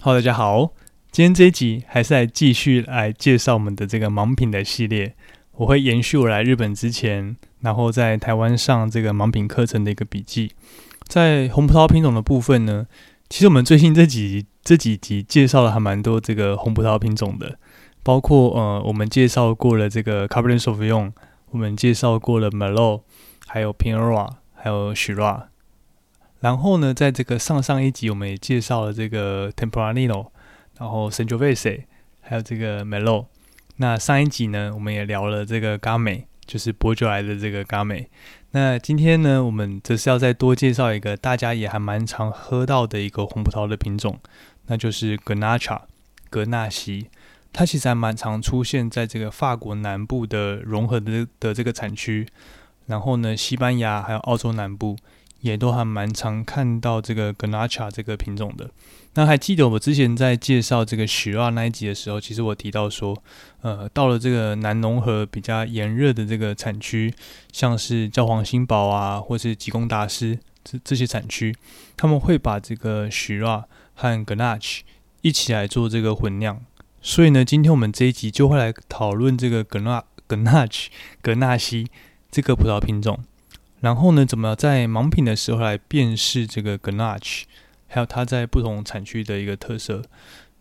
Hello，大家好，今天这一集还是来继续来介绍我们的这个盲品的系列。我会延续我来日本之前，然后在台湾上这个盲品课程的一个笔记。在红葡萄品种的部分呢，其实我们最近这几这几集介绍了还蛮多这个红葡萄品种的，包括呃，我们介绍过了这个 c a b e r n e t s a u v i g n 我们介绍过了 Merlot，还有 Pinot Noir，还有 s h i r a。然后呢，在这个上上一集，我们也介绍了这个 Tempranillo，然后 Sangiovese，还有这个 Melo。那上一集呢，我们也聊了这个 g a m e 就是波酒来的这个 g a m e 那今天呢，我们则是要再多介绍一个大家也还蛮常喝到的一个红葡萄的品种，那就是 Grenache，格纳西。它其实还蛮常出现在这个法国南部的融合的的这个产区，然后呢，西班牙还有澳洲南部。也都还蛮常看到这个 Ganacha 这个品种的。那还记得我之前在介绍这个许拉那一集的时候，其实我提到说，呃，到了这个南农河比较炎热的这个产区，像是教皇新堡啊，或是吉贡达斯这这些产区，他们会把这个许拉和 g a n a c h 一起来做这个混酿。所以呢，今天我们这一集就会来讨论这个 g a n a c h Ganache 格纳西这个葡萄品种。然后呢，怎么在盲品的时候来辨识这个 Ganache，还有它在不同产区的一个特色。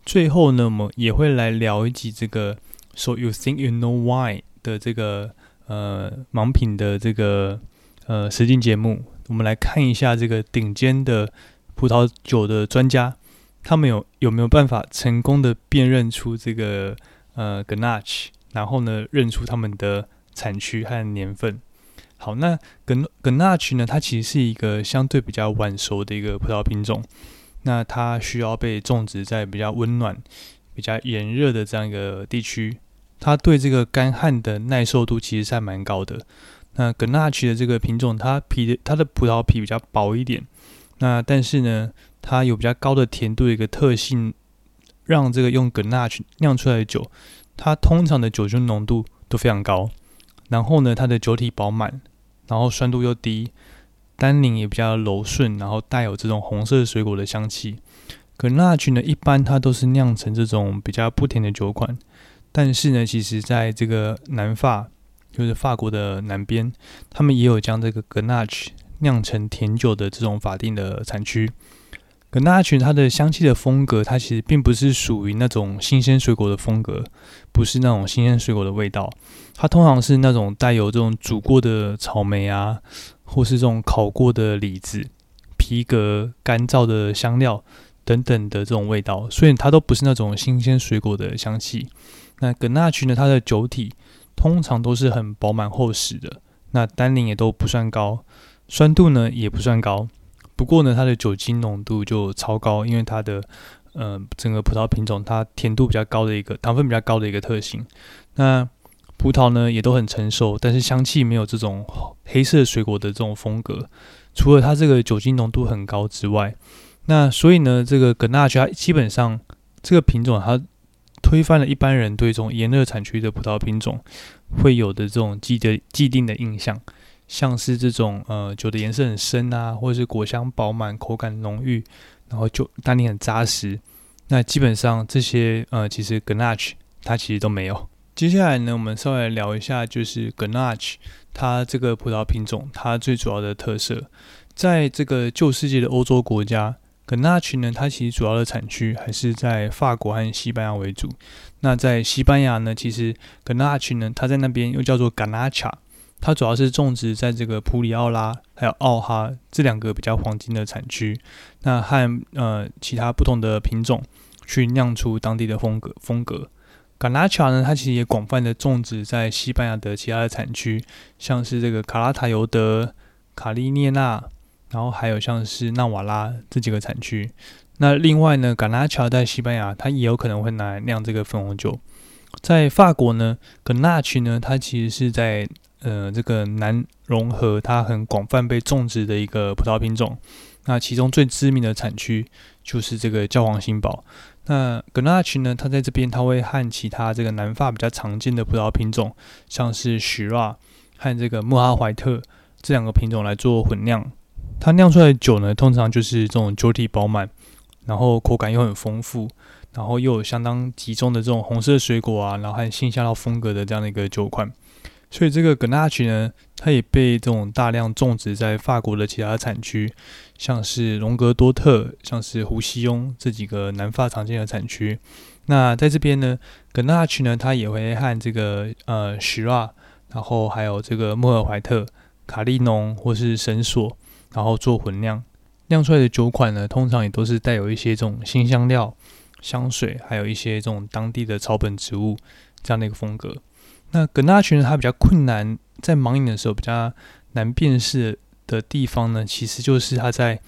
最后呢，我们也会来聊一集这个 So you think you know why 的这个呃盲品的这个呃实境节目。我们来看一下这个顶尖的葡萄酒的专家，他们有有没有办法成功的辨认出这个呃 Ganache，然后呢认出他们的产区和年份。好，那格格纳区呢？它其实是一个相对比较晚熟的一个葡萄品种。那它需要被种植在比较温暖、比较炎热的这样一个地区。它对这个干旱的耐受度其实还蛮高的。那格纳区的这个品种，它皮的它的葡萄皮比较薄一点。那但是呢，它有比较高的甜度的一个特性，让这个用格纳区酿出来的酒，它通常的酒精浓度都非常高。然后呢，它的酒体饱满，然后酸度又低，单宁也比较柔顺，然后带有这种红色水果的香气。可纳曲呢，一般它都是酿成这种比较不甜的酒款，但是呢，其实在这个南法，就是法国的南边，他们也有将这个格纳曲酿成甜酒的这种法定的产区。格纳群它的香气的风格，它其实并不是属于那种新鲜水果的风格，不是那种新鲜水果的味道，它通常是那种带有这种煮过的草莓啊，或是这种烤过的李子、皮革、干燥的香料等等的这种味道，所以它都不是那种新鲜水果的香气。那格纳群呢，它的酒体通常都是很饱满厚实的，那单宁也都不算高，酸度呢也不算高。不过呢，它的酒精浓度就超高，因为它的呃整个葡萄品种它甜度比较高的一个糖分比较高的一个特性。那葡萄呢也都很成熟，但是香气没有这种黑色水果的这种风格。除了它这个酒精浓度很高之外，那所以呢，这个格纳它基本上这个品种它推翻了一般人对这种炎热产区的葡萄品种会有的这种既的既定的印象。像是这种呃酒的颜色很深啊，或者是果香饱满、口感浓郁，然后就单宁很扎实。那基本上这些呃，其实 Grenache 它其实都没有。接下来呢，我们稍微聊一下，就是 Grenache 它这个葡萄品种它最主要的特色。在这个旧世界的欧洲国家，Grenache 呢，它其实主要的产区还是在法国和西班牙为主。那在西班牙呢，其实 Grenache 呢，它在那边又叫做 Garnacha。它主要是种植在这个普里奥拉还有奥哈这两个比较黄金的产区，那和呃其他不同的品种去酿出当地的风格风格。卡拉乔呢，它其实也广泛的种植在西班牙的其他的产区，像是这个卡拉塔尤德、卡利涅纳，然后还有像是纳瓦拉这几个产区。那另外呢，卡拉乔在西班牙，它也有可能会拿来酿这个粉红酒。在法国呢，格纳奇呢，它其实是在呃，这个南融合它很广泛被种植的一个葡萄品种，那其中最知名的产区就是这个教皇新堡。那格纳奇呢，它在这边它会和其他这个南法比较常见的葡萄品种，像是 s h i r a 和这个穆哈怀特这两个品种来做混酿。它酿出来的酒呢，通常就是这种酒体饱满，然后口感又很丰富，然后又有相当集中的这种红色水果啊，然后和新香料风格的这样的一个酒款。所以这个 Grenache 呢，它也被这种大量种植在法国的其他产区，像是隆格多特、像是胡西翁这几个南法常见的产区。那在这边呢，Grenache 呢，它也会和这个呃 s h i r a 然后还有这个莫尔怀特、卡利农或是绳索，然后做混酿，酿出来的酒款呢，通常也都是带有一些这种新香料、香水，还有一些这种当地的草本植物这样的一个风格。那格纳群呢？它比较困难，在盲饮的时候比较难辨识的地方呢，其实就是它在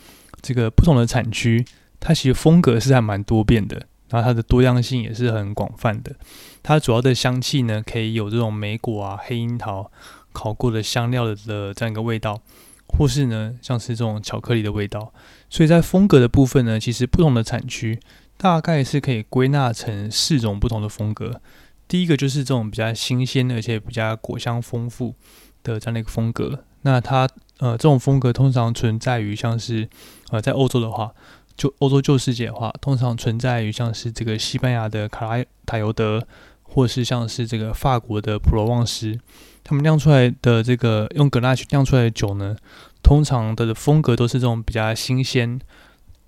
这个不同的产区，它其实风格是还蛮多变的，然后它的多样性也是很广泛的。它主要的香气呢，可以有这种莓果啊、黑樱桃、烤过的香料的这样一个味道，或是呢像是这种巧克力的味道。所以在风格的部分呢，其实不同的产区大概是可以归纳成四种不同的风格。第一个就是这种比较新鲜而且比较果香丰富的这样的一个风格。那它呃这种风格通常存在于像是呃在欧洲的话，就欧洲旧世界的话，通常存在于像是这个西班牙的卡拉塔尤德，或是像是这个法国的普罗旺斯，他们酿出来的这个用格纳去酿出来的酒呢，通常的风格都是这种比较新鲜，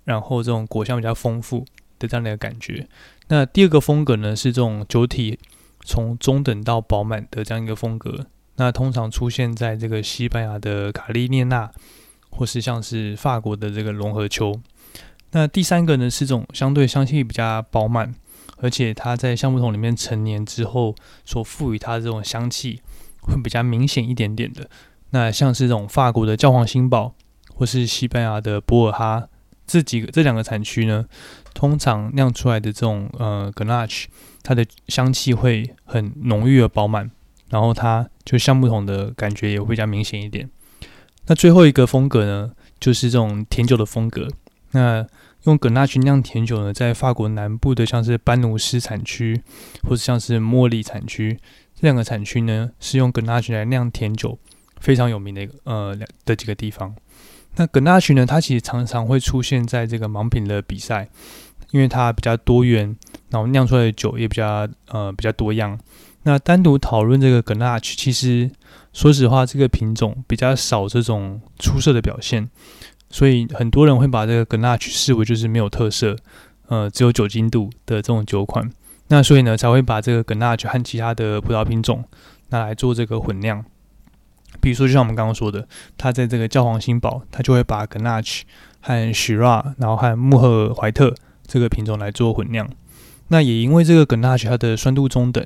然后这种果香比较丰富的这样的一个感觉。那第二个风格呢是这种酒体。从中等到饱满的这样一个风格，那通常出现在这个西班牙的卡利涅纳，或是像是法国的这个龙河丘。那第三个呢是这种相对香气比较饱满，而且它在橡木桶里面陈年之后所赋予它的这种香气会比较明显一点点的。那像是这种法国的教皇新堡，或是西班牙的博尔哈这几个这两个产区呢，通常酿出来的这种呃 Grenache。它的香气会很浓郁而饱满，然后它就橡木桶的感觉也会比较明显一点。那最后一个风格呢，就是这种甜酒的风格。那用格纳群酿甜酒呢，在法国南部的像是班努斯产区，或者像是莫里产区这两个产区呢，是用格纳群来酿甜酒非常有名的一个呃的几个地方。那格纳群呢，它其实常常会出现在这个盲品的比赛。因为它比较多元，然后酿出来的酒也比较呃比较多样。那单独讨论这个 g a n a c h 其实说实话，这个品种比较少这种出色的表现，所以很多人会把这个 g a n a c h 视为就是没有特色，呃，只有酒精度的这种酒款。那所以呢，才会把这个 g a n a c h 和其他的葡萄品种拿来做这个混酿。比如说，就像我们刚刚说的，它在这个教皇新堡，它就会把 g a n a c h 和 Shiraz，然后和穆赫怀特。这个品种来做混酿，那也因为这个 Grenache 它的酸度中等，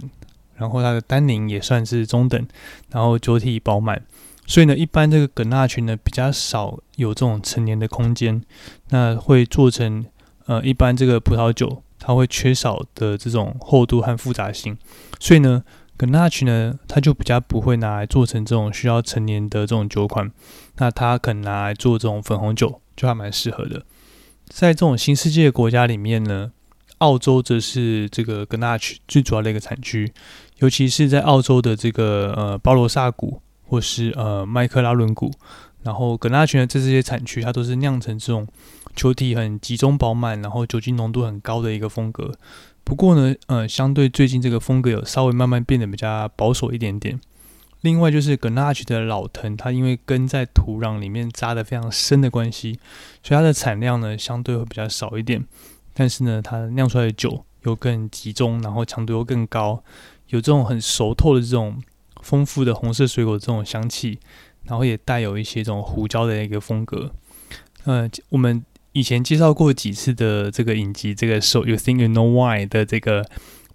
然后它的单宁也算是中等，然后酒体饱满，所以呢，一般这个 Grenache 呢比较少有这种陈年的空间，那会做成呃一般这个葡萄酒它会缺少的这种厚度和复杂性，所以呢 Grenache 呢它就比较不会拿来做成这种需要陈年的这种酒款，那它可能拿来做这种粉红酒就还蛮适合的。在这种新世界国家里面呢，澳洲则是这个 Grenache 最主要的一个产区，尤其是在澳洲的这个呃包罗萨谷或是呃麦克拉伦谷，然后 Grenache 呢在这些产区，它都是酿成这种球体很集中饱满，然后酒精浓度很高的一个风格。不过呢，呃，相对最近这个风格有稍微慢慢变得比较保守一点点。另外就是 Grenache 的老藤，它因为根在土壤里面扎的非常深的关系，所以它的产量呢相对会比较少一点。但是呢，它酿出来的酒又更集中，然后强度又更高，有这种很熟透的这种丰富的红色水果这种香气，然后也带有一些这种胡椒的一个风格。呃，我们以前介绍过几次的这个影集，这个 So You Think You Know Why 的这个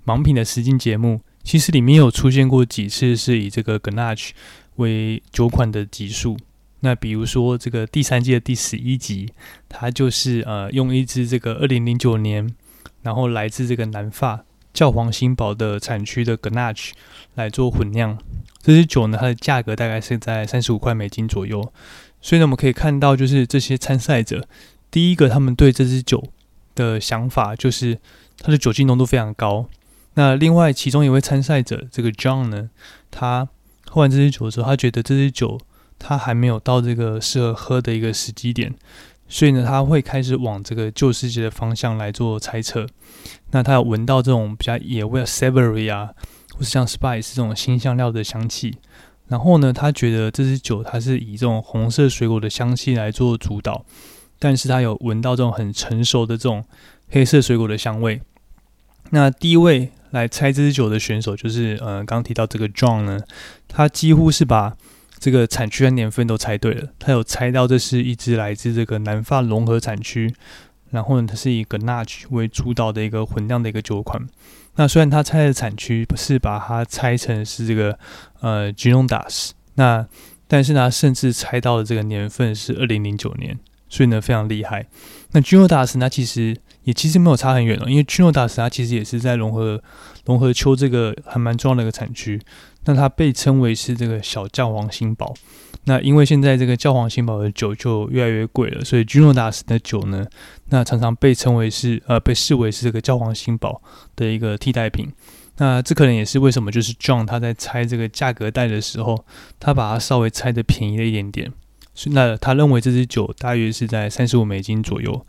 盲品的实境节目。其实里面有出现过几次是以这个 Grenache 为酒款的集数。那比如说这个第三季的第十一集，它就是呃用一支这个二零零九年，然后来自这个南法教皇新堡的产区的 g n a c h 来做混酿。这支酒呢，它的价格大概是在三十五块美金左右。所以呢，我们可以看到，就是这些参赛者，第一个他们对这支酒的想法就是它的酒精浓度非常高。那另外，其中一位参赛者这个 John 呢，他喝完这支酒之后，他觉得这支酒他还没有到这个适合喝的一个时机点，所以呢，他会开始往这个旧世界的方向来做猜测。那他有闻到这种比较野味的 savory 啊，或是像 spice 这种新香料的香气。然后呢，他觉得这支酒它是以这种红色水果的香气来做主导，但是他有闻到这种很成熟的这种黑色水果的香味。那第一位来猜这支酒的选手就是呃，刚提到这个 John 呢，他几乎是把这个产区和年份都猜对了。他有猜到这是一支来自这个南法融合产区，然后呢，它是以 g a n a 为主导的一个混酿的一个酒款。那虽然他猜的产区是把它猜成是这个呃 g i n o d a s 那但是呢，甚至猜到的这个年份是二零零九年，所以呢非常厉害。那 g i n o d a s 那其实也其实没有差很远哦，因为 g i n o d a s 它其实也是在融合融合丘这个还蛮重要的一个产区。那它被称为是这个小教皇新堡。那因为现在这个教皇新堡的酒就越来越贵了，所以 g i n o d a s 的酒呢，那常常被称为是呃被视为是这个教皇新堡的一个替代品。那这可能也是为什么就是 John 他在拆这个价格带的时候，他把它稍微拆的便宜了一点点。那他认为这支酒大约是在三十五美金左右。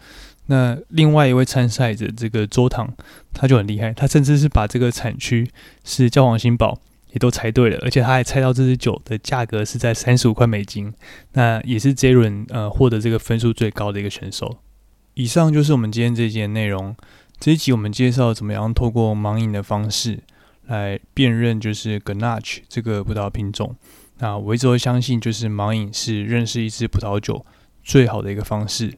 那另外一位参赛者这个周唐他就很厉害，他甚至是把这个产区是教皇新堡。也都猜对了，而且他还猜到这支酒的价格是在三十五块美金，那也是这轮呃获得这个分数最高的一个选手。以上就是我们今天这一集的内容。这一集我们介绍怎么样透过盲饮的方式来辨认就是 g a n a c h 这个葡萄品种。那我一直都相信，就是盲饮是认识一支葡萄酒最好的一个方式。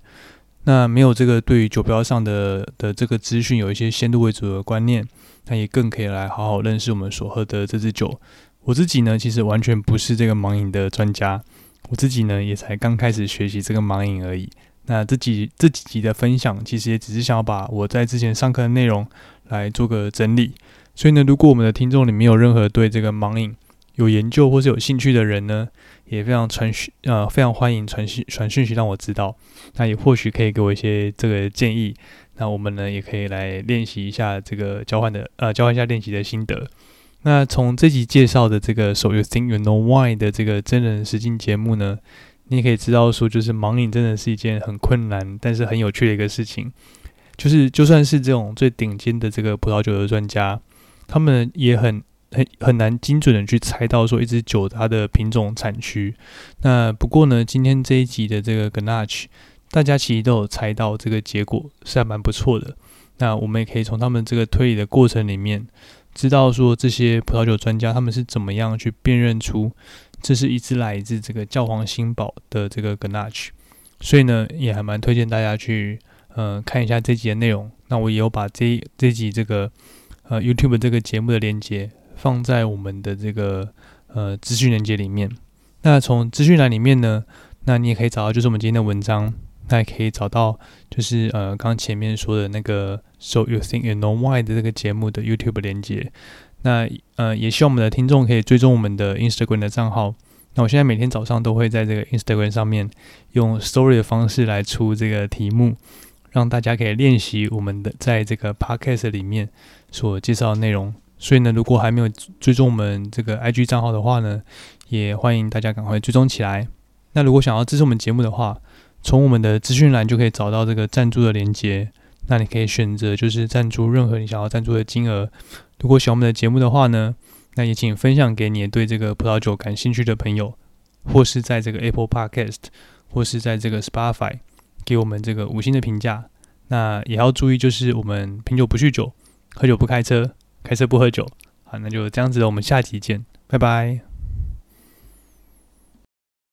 那没有这个对于酒标上的的这个资讯有一些先入为主的观念。那也更可以来好好认识我们所喝的这支酒。我自己呢，其实完全不是这个盲饮的专家，我自己呢也才刚开始学习这个盲饮而已。那这几这几集的分享，其实也只是想要把我在之前上课的内容来做个整理。所以呢，如果我们的听众里面有任何对这个盲饮有研究或是有兴趣的人呢，也非常传讯呃非常欢迎传讯传讯息让我知道。那也或许可以给我一些这个建议。那我们呢，也可以来练习一下这个交换的，呃，交换一下练习的心得。那从这集介绍的这个 “So You Think You Know Why” 的这个真人实境节目呢，你也可以知道说，就是盲饮真的是一件很困难，但是很有趣的一个事情。就是就算是这种最顶尖的这个葡萄酒的专家，他们也很很很难精准的去猜到说一支酒它的品种产区。那不过呢，今天这一集的这个 Ganache。大家其实都有猜到这个结果是还蛮不错的。那我们也可以从他们这个推理的过程里面，知道说这些葡萄酒专家他们是怎么样去辨认出这是一支来自这个教皇新堡的这个 g a n a c h。所以呢，也还蛮推荐大家去呃看一下这集的内容。那我也有把这这集这个呃 YouTube 这个节目的链接放在我们的这个呃资讯链接里面。那从资讯栏里面呢，那你也可以找到就是我们今天的文章。那也可以找到，就是呃，刚前面说的那个 “So You Think You Know Why” 的这个节目的 YouTube 连接。那呃，也希望我们的听众可以追踪我们的 Instagram 的账号。那我现在每天早上都会在这个 Instagram 上面用 Story 的方式来出这个题目，让大家可以练习我们的在这个 Podcast 里面所介绍的内容。所以呢，如果还没有追踪我们这个 IG 账号的话呢，也欢迎大家赶快追踪起来。那如果想要支持我们节目的话，从我们的资讯栏就可以找到这个赞助的链接，那你可以选择就是赞助任何你想要赞助的金额。如果喜欢我们的节目的话呢，那也请分享给你对这个葡萄酒感兴趣的朋友，或是在这个 Apple Podcast，或是在这个 Spotify 给我们这个五星的评价。那也要注意，就是我们品酒不酗酒，喝酒不开车，开车不喝酒。好，那就这样子，我们下集见，拜拜。